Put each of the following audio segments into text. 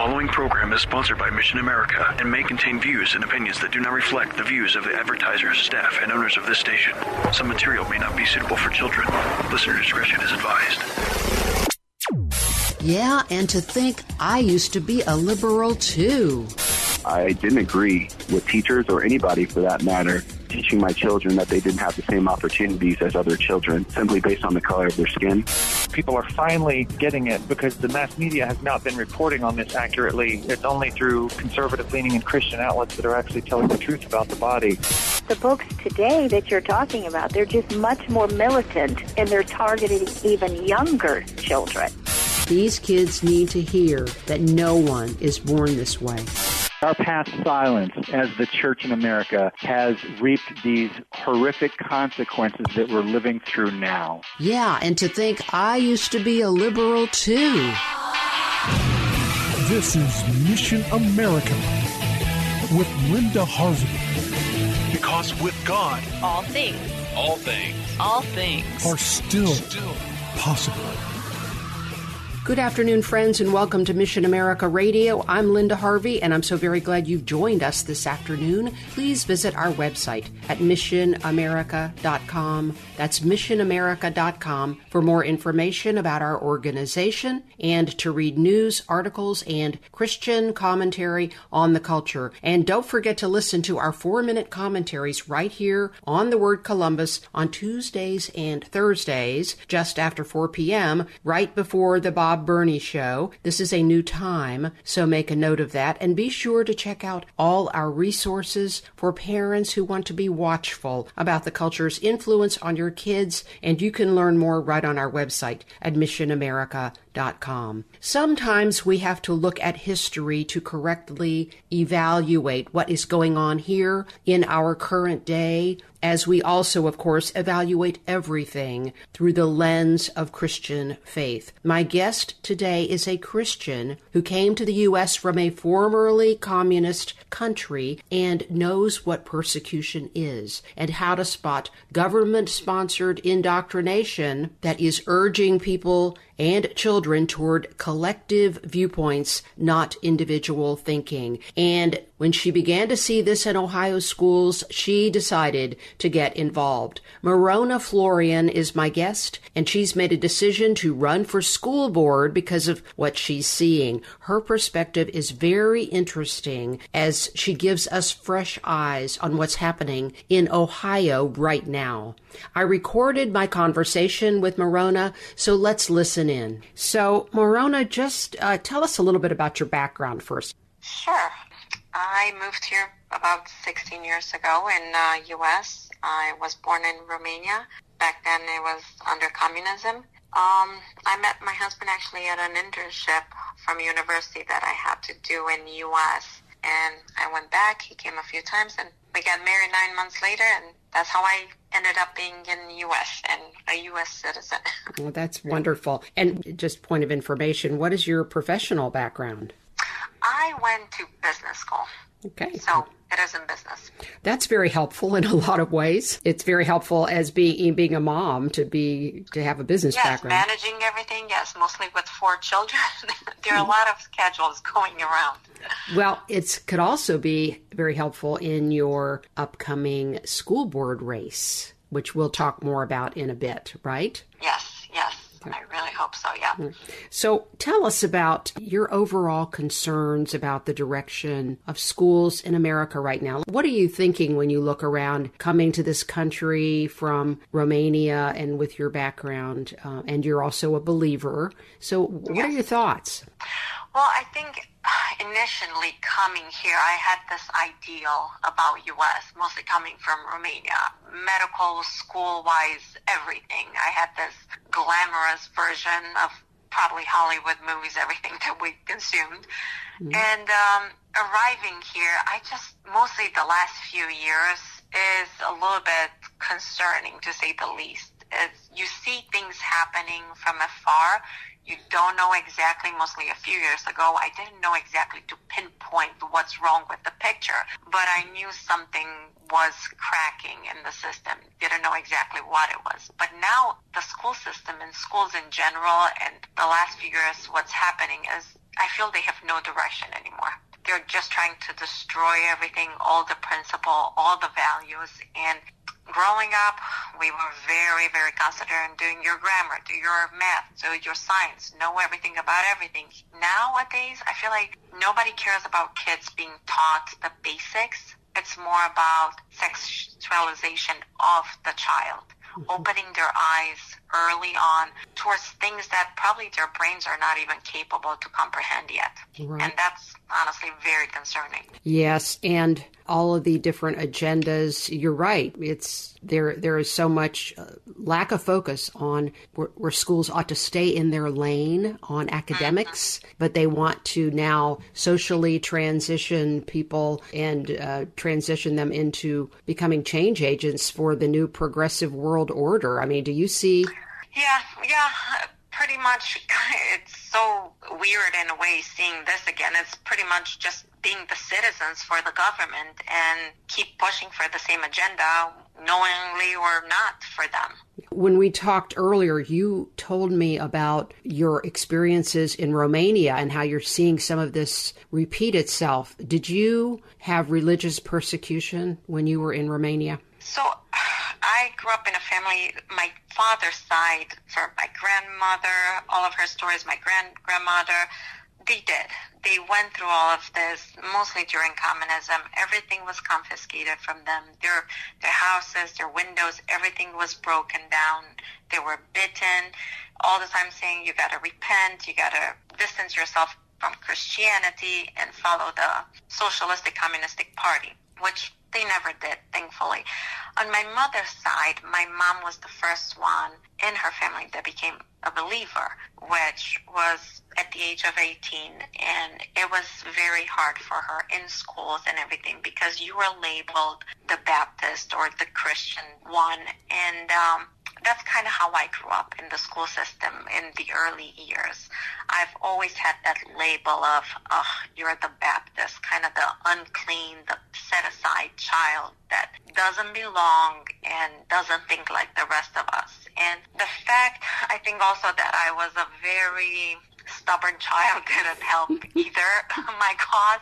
The following program is sponsored by Mission America and may contain views and opinions that do not reflect the views of the advertisers, staff, and owners of this station. Some material may not be suitable for children. Listener discretion is advised. Yeah, and to think I used to be a liberal too. I didn't agree with teachers or anybody for that matter teaching my children that they didn't have the same opportunities as other children simply based on the color of their skin. People are finally getting it because the mass media has not been reporting on this accurately. It's only through conservative leaning and Christian outlets that are actually telling the truth about the body. The books today that you're talking about, they're just much more militant and they're targeting even younger children. These kids need to hear that no one is born this way. Our past silence as the church in America has reaped these horrific consequences that we're living through now. Yeah, and to think I used to be a liberal too. This is Mission America with Linda Harvey. Because with God, all things, all things, all things are still, still possible. Good afternoon, friends, and welcome to Mission America Radio. I'm Linda Harvey, and I'm so very glad you've joined us this afternoon. Please visit our website at missionamerica.com. That's missionamerica.com for more information about our organization and to read news, articles, and Christian commentary on the culture. And don't forget to listen to our four minute commentaries right here on the Word Columbus on Tuesdays and Thursdays, just after 4 p.m., right before the Bob Burney Show. This is a new time, so make a note of that. And be sure to check out all our resources for parents who want to be watchful about the culture's influence on your kids. And you can learn more right on our website admissionamerica.com. Sometimes we have to look at history to correctly evaluate what is going on here in our current day as we also, of course, evaluate everything through the lens of Christian faith. My guest today is a Christian who came to the U.S. from a formerly communist country and knows what persecution is and how to spot government sponsored indoctrination that is urging people and children toward collective viewpoints, not individual thinking. And when she began to see this in Ohio schools, she decided to get involved. Mirona Florian is my guest, and she's made a decision to run for school board because of what she's seeing. Her perspective is very interesting as she gives us fresh eyes on what's happening in Ohio right now. I recorded my conversation with Mirona, so let's listen in. So, Mirona, just uh, tell us a little bit about your background first. Sure. I moved here about 16 years ago in uh, U.S. I was born in Romania. Back then, it was under communism. Um, I met my husband actually at an internship from university that I had to do in U.S. And I went back. He came a few times, and we got married nine months later, and that's how I ended up being in the U.S. and a U.S. citizen. well, that's wonderful. And just point of information, what is your professional background? I went to business school. Okay. So it is in business. That's very helpful in a lot of ways. It's very helpful as being being a mom to be to have a business yes, background. managing everything. Yes, mostly with four children. there are a lot of schedules going around. Well, it could also be very helpful in your upcoming school board race, which we'll talk more about in a bit, right? Yes, I really hope so, yeah. So tell us about your overall concerns about the direction of schools in America right now. What are you thinking when you look around coming to this country from Romania and with your background? Uh, and you're also a believer. So, what yes. are your thoughts? Well, I think initially coming here, I had this ideal about U.S., mostly coming from Romania, medical, school-wise, everything. I had this glamorous version of probably Hollywood movies, everything that we consumed. Mm-hmm. And um, arriving here, I just mostly the last few years is a little bit concerning to say the least. It's, you see things happening from afar. You don't know exactly, mostly a few years ago, I didn't know exactly to pinpoint what's wrong with the picture, but I knew something was cracking in the system. Didn't know exactly what it was. But now the school system and schools in general and the last few years, what's happening is I feel they have no direction anymore they're just trying to destroy everything, all the principle, all the values. And growing up, we were very, very concentrated on doing your grammar, do your math, do your science, know everything about everything. Nowadays, I feel like nobody cares about kids being taught the basics. It's more about sexualization of the child, mm-hmm. opening their eyes early on towards things that probably their brains are not even capable to comprehend yet. Right. And that's honestly very concerning. Yes, and all of the different agendas. You're right. It's there. There is so much uh, lack of focus on where, where, schools ought to stay in their lane on academics, mm-hmm. but they want to now socially transition people and uh, transition them into becoming change agents for the new progressive world order. I mean, do you see? Yeah, yeah pretty much it's so weird in a way seeing this again. It's pretty much just being the citizens for the government and keep pushing for the same agenda, knowingly or not for them. When we talked earlier, you told me about your experiences in Romania and how you're seeing some of this repeat itself. Did you have religious persecution when you were in Romania? So I grew up in a family, my father's side, for my grandmother, all of her stories, my grand grandmother, they did. They went through all of this, mostly during communism. Everything was confiscated from them. Their their houses, their windows, everything was broken down. They were bitten. All the time saying you gotta repent, you gotta distance yourself from Christianity and follow the socialistic communistic party, which they never did, thankfully. On my mother's side, my mom was the first one in her family that became a believer, which was at the age of 18. And it was very hard for her in schools and everything because you were labeled the Baptist or the Christian one. And um, that's kind of how I grew up in the school system in the early years. I've always had that label of, oh, you're the Baptist, kind of the unclean, the set aside child that doesn't belong and doesn't think like the rest of us. And the fact, I think also that I was a very stubborn child didn't help either my cause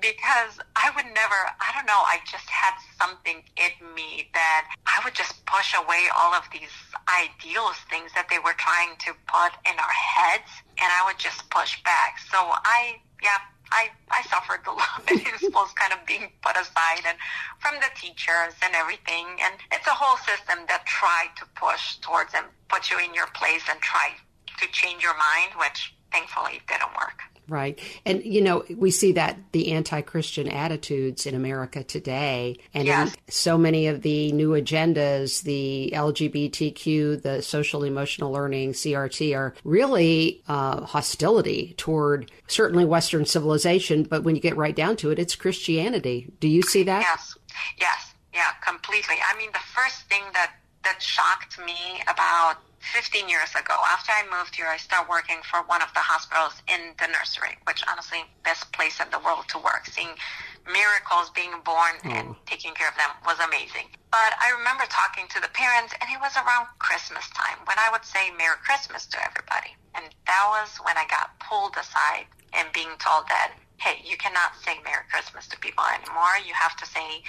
because I would never, I don't know, I just had something in me that I would just push away all of these ideals, things that they were trying to put in our heads, and I would just push back. So I, yeah, I, I suffered a lot in schools kind of being put aside and from the teachers and everything. And it's a whole system that tried to push towards and put you in your place and try to change your mind, which thankfully didn't work. Right. And, you know, we see that the anti Christian attitudes in America today, and yes. so many of the new agendas, the LGBTQ, the social emotional learning, CRT, are really uh, hostility toward certainly Western civilization. But when you get right down to it, it's Christianity. Do you see that? Yes. Yes. Yeah, completely. I mean, the first thing that, that shocked me about 15 years ago, after I moved here, I started working for one of the hospitals in the nursery, which honestly, best place in the world to work. Seeing miracles being born mm. and taking care of them was amazing. But I remember talking to the parents, and it was around Christmas time when I would say Merry Christmas to everybody. And that was when I got pulled aside and being told that, hey, you cannot say Merry Christmas to people anymore. You have to say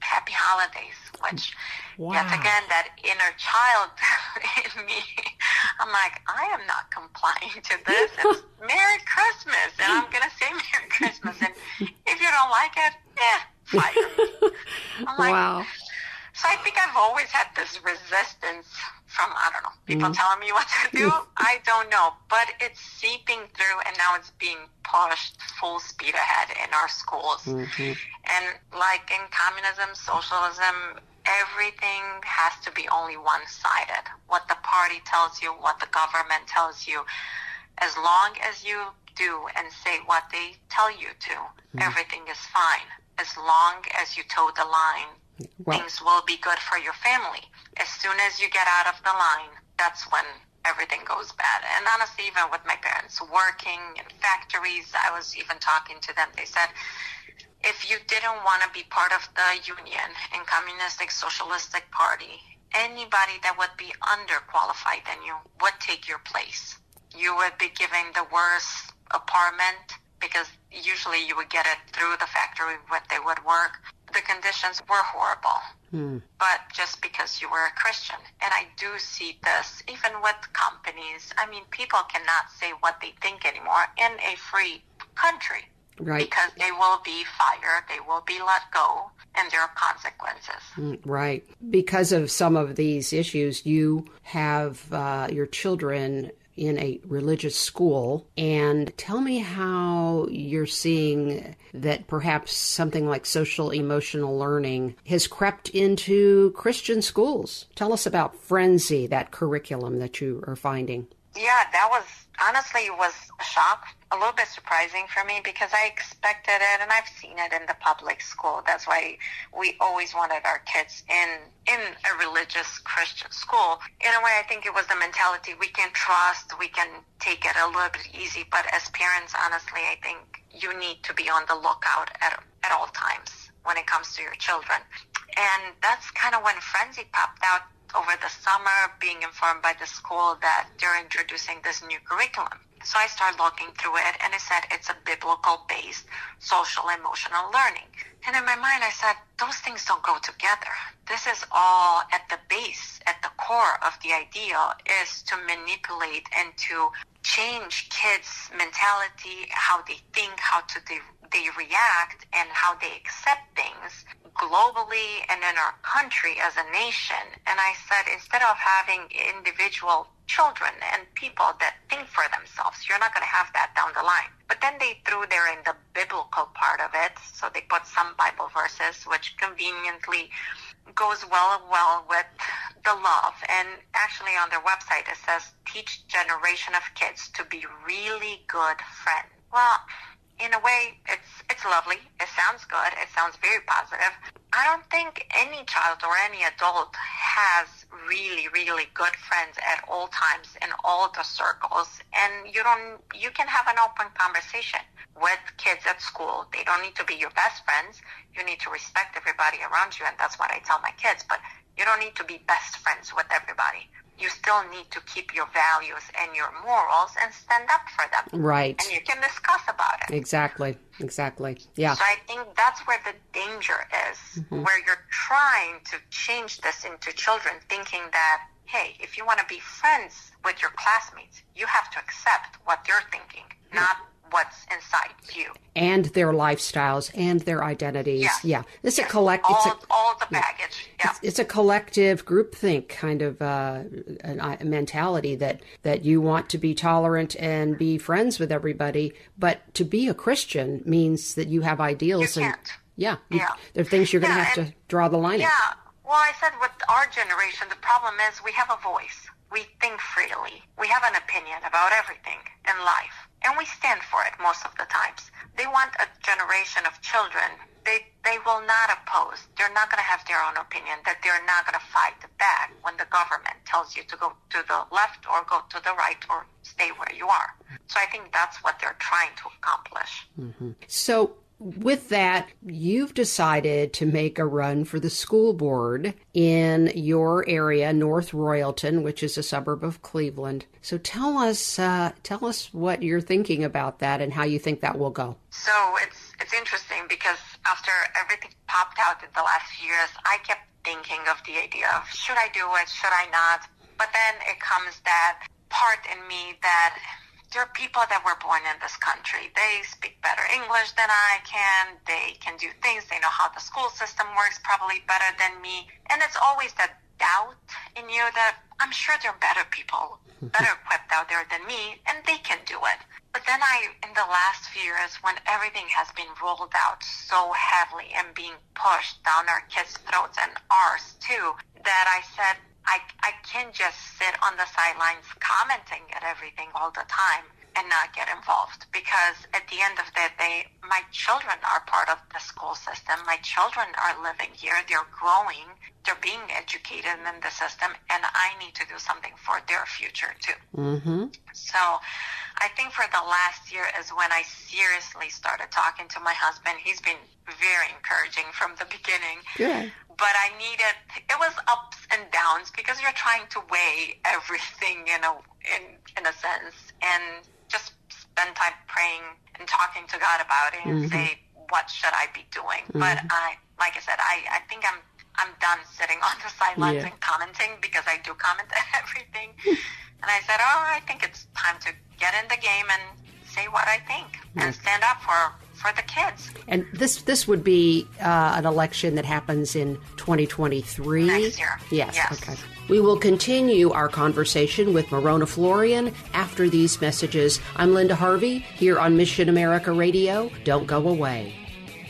happy holidays, which wow. yet again, that inner child in me, I'm like, I am not complying to this. It's Merry Christmas, and I'm going to say Merry Christmas. And if you don't like it, yeah, fire. I'm like, wow. So I think I've always had this resistance from, I don't know, people mm telling me what to do. I don't know. But it's seeping through and now it's being pushed full speed ahead in our schools. Mm-hmm. And like in communism, socialism, everything has to be only one sided. What the party tells you, what the government tells you. As long as you do and say what they tell you to, mm. everything is fine. As long as you toe the line, well, things will be good for your family. As soon as you get out of the line, that's when everything goes bad. And honestly, even with my parents working in factories, I was even talking to them. They said, if you didn't want to be part of the union and communistic socialistic party, anybody that would be underqualified than you would take your place. You would be given the worst apartment because usually you would get it through the factory where they would work. The conditions were horrible. Hmm. But just because you were a Christian. And I do see this even with companies. I mean, people cannot say what they think anymore in a free country. Right. Because they will be fired, they will be let go, and there are consequences. Mm, right. Because of some of these issues, you have uh, your children in a religious school. And tell me how you're seeing that perhaps something like social emotional learning has crept into Christian schools. Tell us about Friendzy, that curriculum that you are finding. Yeah, that was honestly was a shock, a little bit surprising for me because I expected it and I've seen it in the public school. That's why we always wanted our kids in in a religious Christian school. In a way, I think it was the mentality we can trust, we can take it a little bit easy. But as parents, honestly, I think you need to be on the lookout at at all times when it comes to your children. And that's kind of when Friendzy popped out over the summer being informed by the school that they're introducing this new curriculum. So I started looking through it and it said it's a biblical based social emotional learning. And in my mind, I said, those things don't go together. This is all at the base, at the core of the idea is to manipulate and to change kids' mentality, how they think, how to de- they react, and how they accept things globally and in our country as a nation. And I said, instead of having individual children and people that think for themselves, you're not going to have that down the line. But then they threw there in the biblical part of it. So they put some Bible verses, which conveniently goes well well with the love. And actually on their website it says teach generation of kids to be really good friends. Well, in a way, it's it's lovely. It sounds good. It sounds very positive. I don't think any child or any adult has really, really good friends at all times in all the circles. And you don't. You can have an open conversation with kids at school. They don't need to be your best friends. You need to respect everybody around you, and that's what I tell my kids. But you don't need to be best friends with everybody you still need to keep your values and your morals and stand up for them. Right. And you can discuss about it. Exactly. Exactly. Yeah. So I think that's where the danger is, mm-hmm. where you're trying to change this into children, thinking that, hey, if you want to be friends with your classmates, you have to accept what they're thinking, not what's inside you and their lifestyles and their identities. Yes. Yeah, it's yes. a collect. All, it's a, all the baggage. Yeah, it's, it's a collective groupthink kind of uh, a mentality that that you want to be tolerant and be friends with everybody, but to be a Christian means that you have ideals you and yeah, yeah. there are things you're going to yeah, have to draw the line. Yeah. At. Well, I said with our generation, the problem is we have a voice. We think freely. We have an opinion about everything in life and we stand for it most of the times. They want a generation of children. They they will not oppose. They're not going to have their own opinion. That they're not going to fight back when the government tells you to go to the left or go to the right or stay where you are. So I think that's what they're trying to accomplish. Mm-hmm. So with that, you've decided to make a run for the school board in your area, North Royalton, which is a suburb of Cleveland. So tell us, uh, tell us what you're thinking about that and how you think that will go. So it's it's interesting because after everything popped out in the last few years, I kept thinking of the idea of should I do it, should I not? But then it comes that part in me that there are people that were born in this country. They speak better English than I can. They can do things. They know how the school system works probably better than me. And it's always that doubt in you that I'm sure there are better people, better equipped out there than me, and they can do it. But then I, in the last few years, when everything has been rolled out so heavily and being pushed down our kids' throats and ours too, that I said, I, I can't just sit on the sidelines commenting at everything all the time and not get involved because at the end of the day, my children are part of the school system. My children are living here. They're growing. They're being educated in the system and I need to do something for their future too. Mm-hmm. So I think for the last year is when I seriously started talking to my husband. He's been very encouraging from the beginning. Good. But I needed it was ups and downs because you're trying to weigh everything in a in in a sense and just spend time praying and talking to God about it and Mhm. say what should I be doing. But Mhm. I like I said, I, I think I'm I'm done sitting on the sidelines Yeah. and commenting because I do comment everything. and I said, Oh, I think it's time to get in the game and say what I think and stand up for for the kids. And this this would be uh, an election that happens in 2023. Next year. Yes. Yes. Okay. We will continue our conversation with Mirona Florian after these messages. I'm Linda Harvey here on Mission America Radio. Don't go away.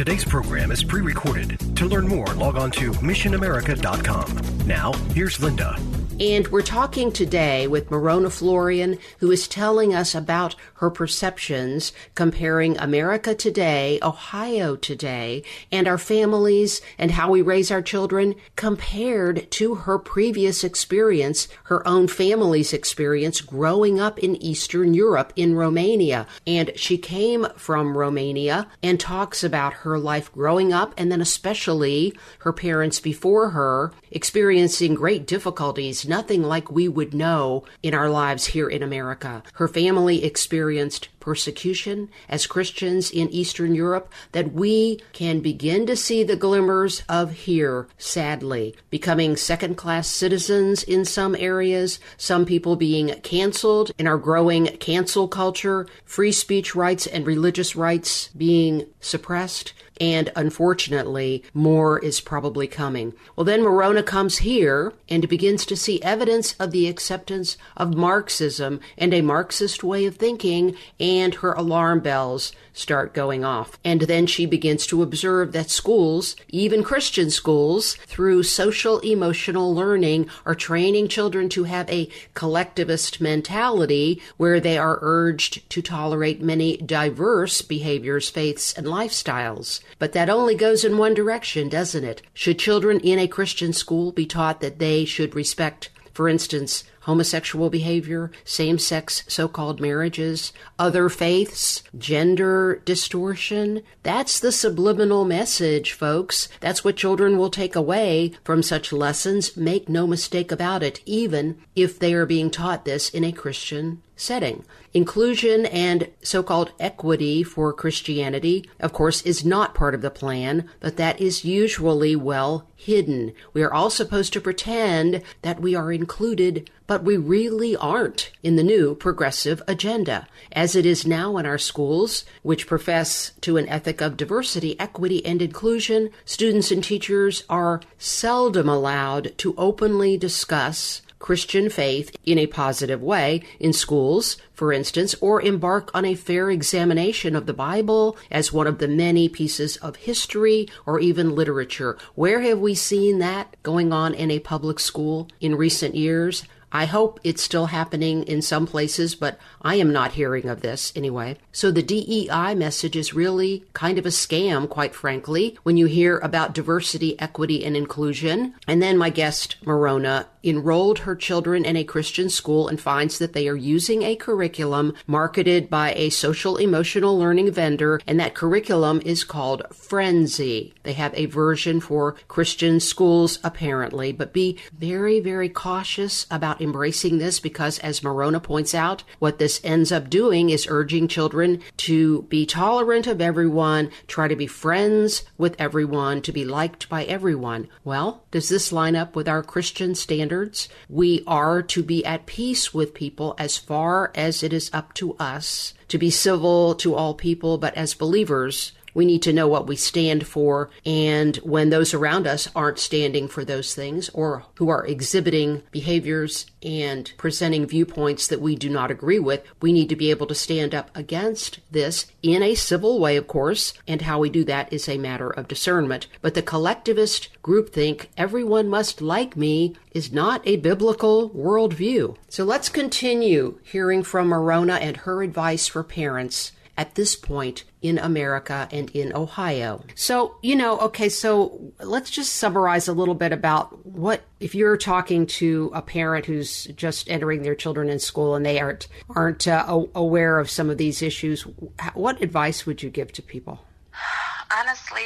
Today's program is pre recorded. To learn more, log on to missionamerica.com. Now, here's Linda. And we're talking today with Mirona Florian, who is telling us about her perceptions comparing America today, Ohio today, and our families and how we raise our children compared to her previous experience, her own family's experience growing up in Eastern Europe in Romania. And she came from Romania and talks about her life growing up and then especially her parents before her experiencing great difficulties, nothing like we would know in our lives here in America. Her family experienced persecution as Christians in Eastern Europe that we can begin to see the glimmers of here, sadly. Becoming second class citizens in some areas, some people being canceled in our growing cancel culture, free speech rights and religious rights being suppressed. And unfortunately, more is probably coming. Well, then Mirona comes here and begins to see evidence of the acceptance of Marxism and a Marxist way of thinking, and her alarm bells start going off. And then she begins to observe that schools, even Christian schools, through social emotional learning, are training children to have a collectivist mentality where they are urged to tolerate many diverse behaviors, faiths, and lifestyles. But that only goes in one direction, doesn't it? Should children in a Christian school be taught that they should respect, for instance, homosexual behavior, same sex so called marriages, other faiths, gender distortion. That's the subliminal message, folks. That's what children will take away from such lessons. Make no mistake about it, even if they are being taught this in a Christian setting. Inclusion and so called equity for Christianity, of course, is not part of the plan, but that is usually well hidden. We are all supposed to pretend that we are included, but we really aren't in the new progressive agenda. As it is now in our schools, which profess to an ethic of diversity, equity, and inclusion, students and teachers are seldom allowed to openly discuss Christian faith in a positive way in schools, for instance, or embark on a fair examination of the Bible as one of the many pieces of history or even literature. Where have we seen that going on in a public school in recent years? I hope it's still happening in some places, but I am not hearing of this anyway. So the DEI message is really kind of a scam, quite frankly, when you hear about diversity, equity, and inclusion. And then my guest, Mirona, enrolled her children in a Christian school and finds that they are using a curriculum marketed by a social emotional learning vendor, and that curriculum is called Friendzy. They have a version for Christian schools, apparently, but be very, very cautious about embracing this because, as Mirona points out, what this ends up doing is urging children to be tolerant of everyone, try to be friends with everyone, to be liked by everyone. Well, does this line up with our Christian standards? We are to be at peace with people as far as it is up to us, to be civil to all people, but as believers, we need to know what we stand for. And when those around us aren't standing for those things or who are exhibiting behaviors and presenting viewpoints that we do not agree with, we need to be able to stand up against this in a civil way, of course. And how we do that is a matter of discernment. But the collectivist groupthink, everyone must like me, is not a biblical worldview. So let's continue hearing from Mirona and her advice for parents at this point in America and in Ohio. So, you know, okay, so let's just summarize a little bit about what if you're talking to a parent who's just entering their children in school and they aren't aren't uh, aware of some of these issues, what advice would you give to people? Honestly,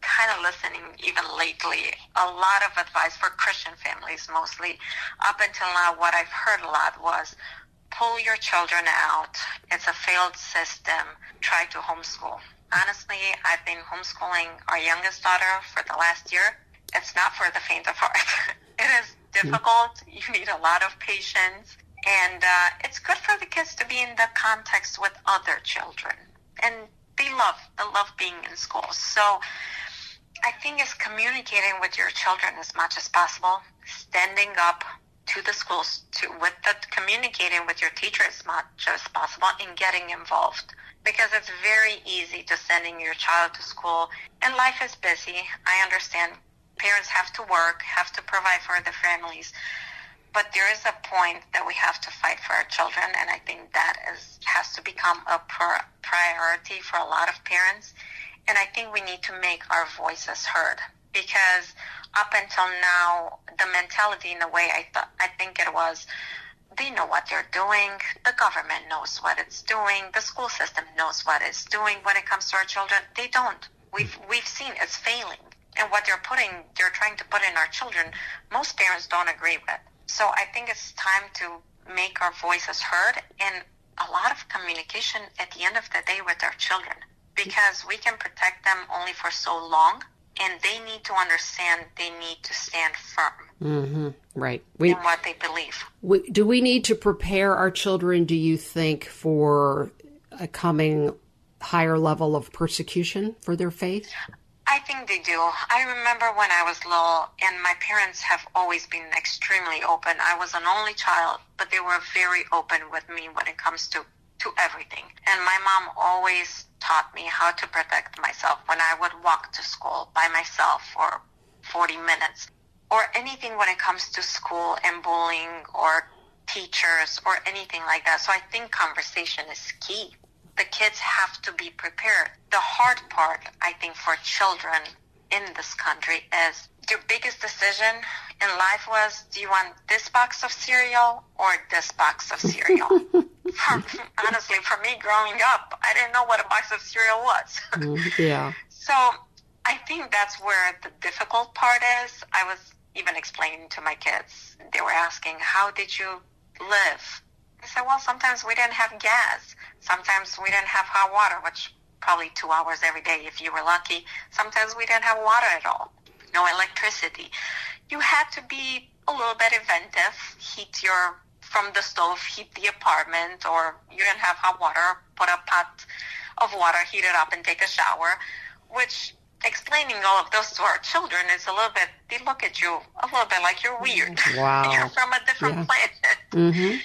kind of listening even lately, a lot of advice for Christian families mostly. Up until now, what I've heard a lot was pull your children out. It's a failed system. Try to homeschool. Honestly, I've been homeschooling our youngest daughter for the last year. It's not for the faint of heart. it is difficult. You need a lot of patience. And uh, it's good for the kids to be in the context with other children. And they love, they love being in school. So I think it's communicating with your children as much as possible, standing up to the schools to with the communicating with your teacher as much as possible and getting involved. Because it's very easy to sending your child to school and life is busy. I understand parents have to work have to provide for their families but there is a point that we have to fight for our children and i think that is has to become a priority for a lot of parents. And i think we need to make our voices heard because up until now, the mentality in a way I thought I think it was they know what they're doing. The government knows what it's doing. The school system knows what it's doing when it comes to our children. They don't. We've hmm. we've seen it's failing. And what they're putting they're trying to put in our children, most parents don't agree with. So I think it's time to make our voices heard and a lot of communication at the end of the day with our children because we can protect them only for so long and they need to understand they need to stand firm. Mm-hmm. Right. We, in what they believe. We, do we need to prepare our children, do you think, for a coming higher level of persecution for their faith? I think they do. I remember when I was little, and my parents have always been extremely open. I was an only child, but they were very open with me when it comes to to everything. And my mom always taught me how to protect myself when I would walk to school by myself for 40 minutes or anything when it comes to school and bullying or teachers or anything like that. So I think conversation is key. The kids have to be prepared. The hard part, I think, for children in this country is your biggest decision in life was do you want this box of cereal or this box of cereal? honestly, for me growing up, I didn't know what a box of cereal was. Mm, yeah. So I think that's where the difficult part is. I was even explaining to my kids, they were asking, How did you live? I said, Well, sometimes we didn't have gas. Sometimes we didn't have hot water, which probably two hours every day if you were lucky. Sometimes we didn't have water at all, no electricity. You had to be a little bit inventive, heat your from the stove, heat the apartment, or you didn't have hot water, put a pot of water, heat it up, and take a shower, which explaining all of those to our children is a little bit, they look at you a little bit like you're weird. Wow. you're from a different yeah. planet. Mm-hmm.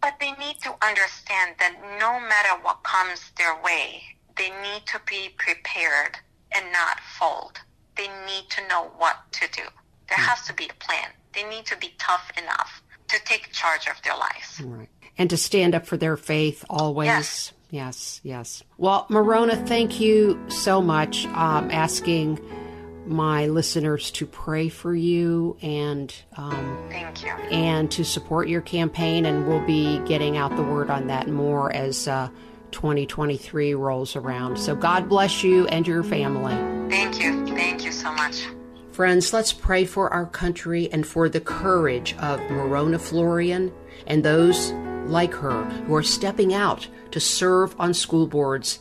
But they need to understand that no matter what comes their way, they need to be prepared and not fold. They need to know what to do. There mm. has to be a plan. They need to be tough enough to take charge of their lives. Right. And to stand up for their faith always. Yes. Yes, yes. Well, Mirona, thank you so much um, asking my listeners to pray for you and um, Thank you. and to support your campaign. And we'll be getting out the word on that more as uh, 2023 rolls around. So God bless you and your family. Thank you. Thank you so much. Friends, let's pray for our country and for the courage of Mirona Florian and those like her who are stepping out to serve on school boards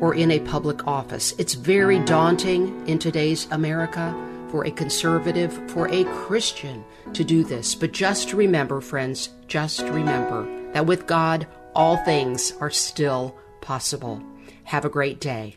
or in a public office. It's very daunting in today's America for a conservative, for a Christian to do this. But just remember, friends, just remember that with God, all things are still possible. Have a great day.